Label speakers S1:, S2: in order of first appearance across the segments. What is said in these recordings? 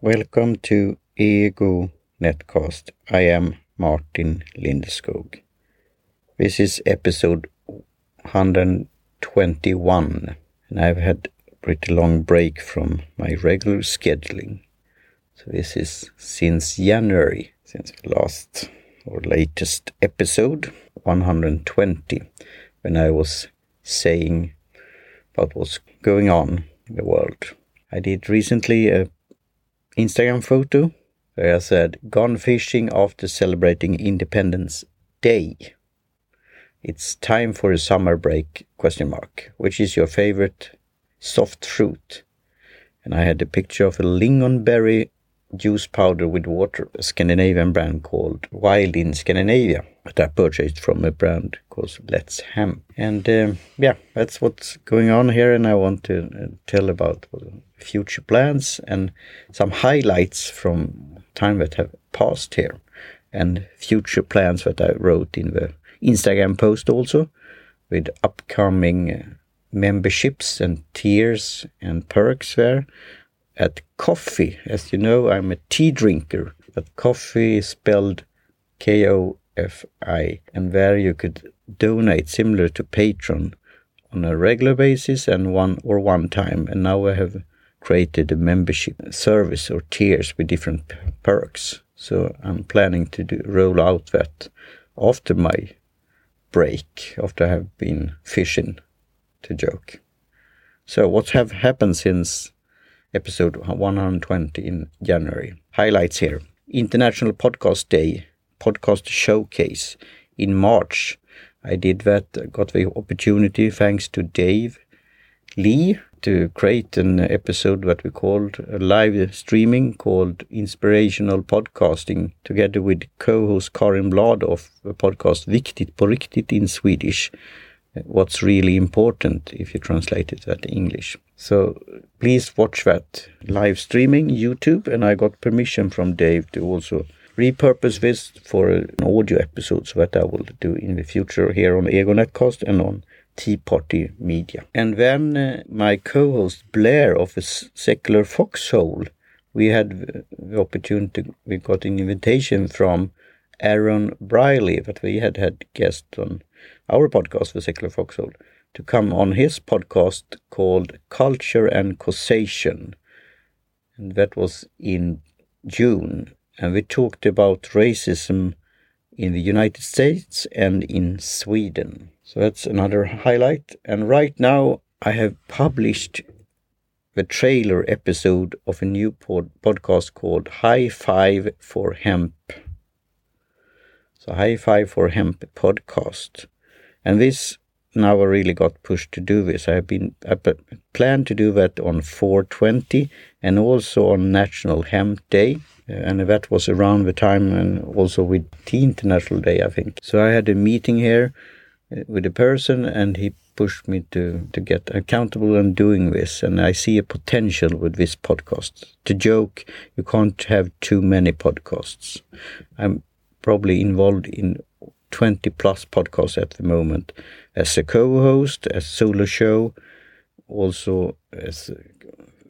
S1: Welcome to Ego Netcast. I am Martin Lindeskog. This is episode 121, and I've had a pretty long break from my regular scheduling. So this is since January, since the last or latest episode 120, when I was saying about what's going on in the world. I did recently a Instagram photo where I said, Gone fishing after celebrating Independence Day. It's time for a summer break, question mark. Which is your favorite soft fruit? And I had a picture of a lingonberry juice powder with water, a Scandinavian brand called Wild in Scandinavia that I purchased from a brand called Let's Hemp. And um, yeah, that's what's going on here. And I want to uh, tell about future plans and some highlights from time that have passed here and future plans that I wrote in the Instagram post also with upcoming uh, memberships and tiers and perks there at Ko-fi. As you know, I'm a tea drinker, but Ko-fi is spelled K O F I, and there you could donate similar to Patreon on a regular basis and one or one time. And now I have created a membership service or tiers with different perks. So I'm planning to do, roll out that after my break, after I have been fishing, to joke. So what have happened since episode 120 in January? Highlights here. International Podcast Day, podcast showcase in March. I did that, got the opportunity thanks to Dave Lee to create an episode that we called a live streaming called Inspirational Podcasting together with co-host Karin Blad of the podcast Viktigt på riktigt in Swedish. What's really important if you translate it that English. So please watch that live streaming YouTube and I got permission from Dave to also repurpose this for an audio episode so that I will do in the future here on Ego Netcast and on Tea Party Media. And then uh, my co-host Blair of a Secular Foxhole, we had the opportunity, we got an invitation from Aaron Briley that we had had guest on our podcast, The Secular Foxhole, to come on his podcast called Culture and Causation. And that was in June. And we talked about racism in the United States and in Sweden. So that's another highlight. And right now I have published the trailer episode of a new pod podcast called High Five for Hemp. So High Five for Hemp podcast. And this now I really got pushed to do this. I have been I planned to do that on 420 and also on National Hemp Day. And that was around the time and also with the International Day, I think. So I had a meeting here Uh, with a person and he pushed me to, to get accountable and doing this. And I see a potential with this podcast. To joke, you can't have too many podcasts. I'm probably involved in 20 plus podcasts at the moment as a co-host, as solo show, also as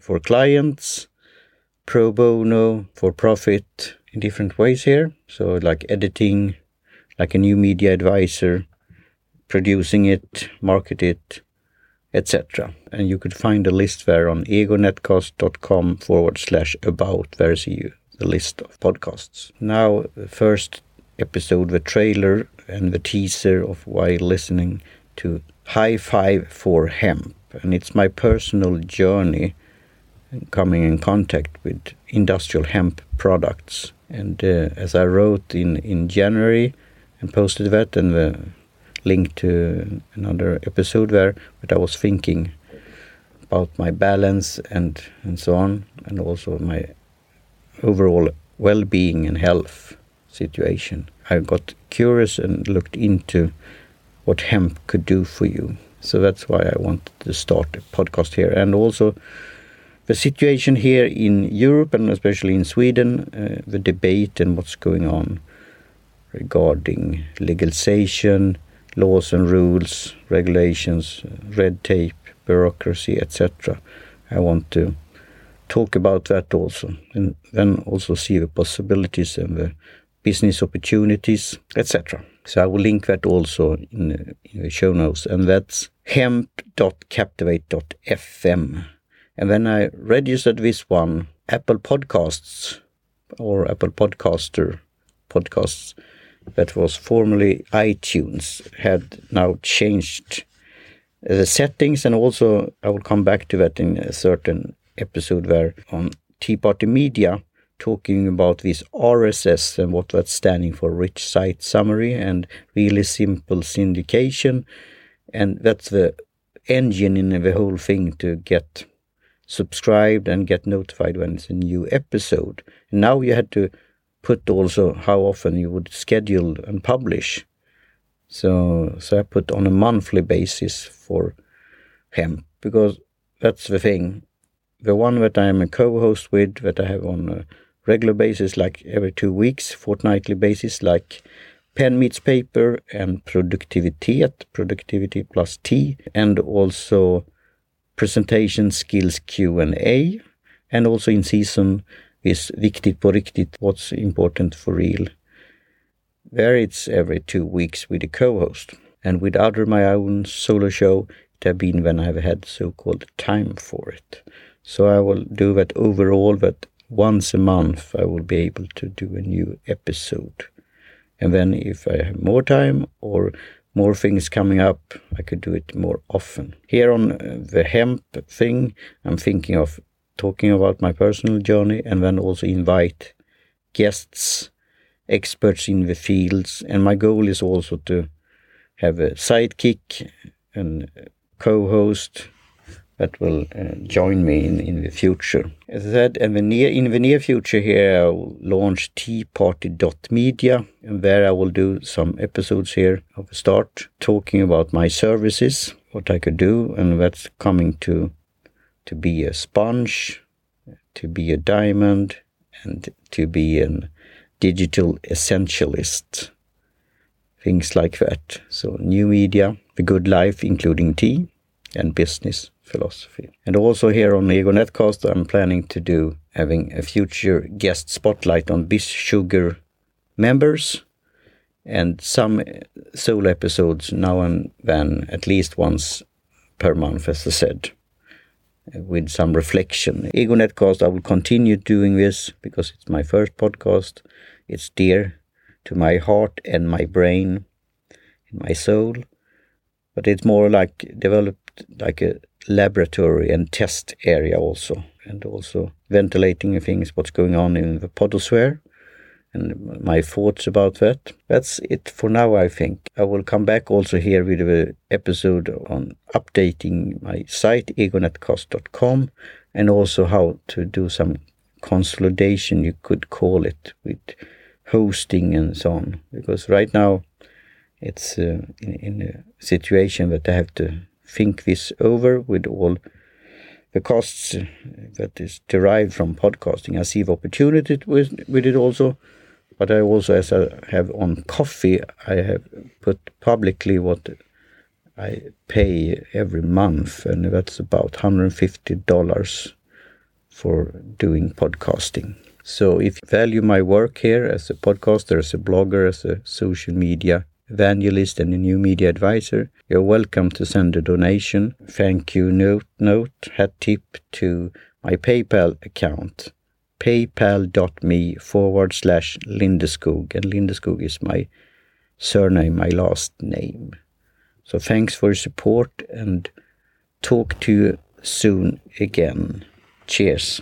S1: for clients, pro bono, for profit in different ways here. So like editing, like a new media advisor, producing it, market it, etc. And you could find a list there on egonetcast.com forward slash about. There is you the list of podcasts. Now, the first episode, the trailer and the teaser of why listening to High Five for Hemp. And it's my personal journey coming in contact with industrial hemp products. And uh, as I wrote in, in January and posted that, and the link to another episode there, but I was thinking about my balance and and so on, and also my overall well-being and health situation. I got curious and looked into what hemp could do for you. So that's why I wanted to start a podcast here, and also the situation here in Europe and especially in Sweden, uh, the debate and what's going on regarding legalization, laws and rules, regulations, red tape, bureaucracy, etc. I want to talk about that also, and then also see the possibilities and the business opportunities, etc. So I will link that also in the, in the show notes, and that's hemp.captivate.fm. And then I registered this one, Apple Podcasts or Apple Podcaster podcasts that was formerly iTunes had now changed the settings and also I will come back to that in a certain episode where on Tea Party Media talking about this RSS and what that's standing for rich site summary and really simple syndication and that's the engine in the whole thing to get subscribed and get notified when it's a new episode. Now you had to put also how often you would schedule and publish. So, so I put on a monthly basis for hemp because that's the thing. The one that I am a co-host with, that I have on a regular basis, like every two weeks, fortnightly basis, like pen meets paper and productivity at productivity plus T, and also presentation skills Q&A, and also in season is Viktigt på riktigt, what's important for real. There it's every two weeks with a co-host. And with other my own solo show, it have been when I've had so-called time for it. So I will do that overall, that once a month I will be able to do a new episode. And then if I have more time or more things coming up, I could do it more often. Here on uh, the hemp thing, I'm thinking of talking about my personal journey and then also invite guests, experts in the fields. And my goal is also to have a sidekick and co-host that will uh, join me in, in the future. As I said, in the near, in the near future here, I will launch teaparty.media and there I will do some episodes here of a start talking about my services, what I could do, and that's coming to to be a sponge, to be a diamond, and to be a digital essentialist. Things like that. So, new media, the good life, including tea, and business philosophy. And also here on Ego Netcast, I'm planning to do having a future guest spotlight on BizSugar members and some solo episodes now and then, at least once per month, as I said with some reflection. Ego Netcast, I will continue doing this because it's my first podcast. It's dear to my heart and my brain and my soul. But it's more like developed like a laboratory and test area also. And also ventilating things, what's going on in the podosphere and my thoughts about that. That's it for now, I think. I will come back also here with an episode on updating my site, egonetcast.com, and also how to do some consolidation, you could call it, with hosting and so on. Because right now, it's uh, in, in a situation that I have to think this over with all the costs that is derived from podcasting. I see the opportunity with, with it also, but I also, as I have on Ko-fi, I have put publicly what I pay every month, and that's about $150 for doing podcasting. So if you value my work here as a podcaster, as a blogger, as a social media evangelist and a new media advisor, you're welcome to send a donation, thank you. Note, note, hat tip to my PayPal account paypal.me forward slash Lindeskog. And Lindeskog is my surname, my last name. So thanks for your support and talk to you soon again. Cheers.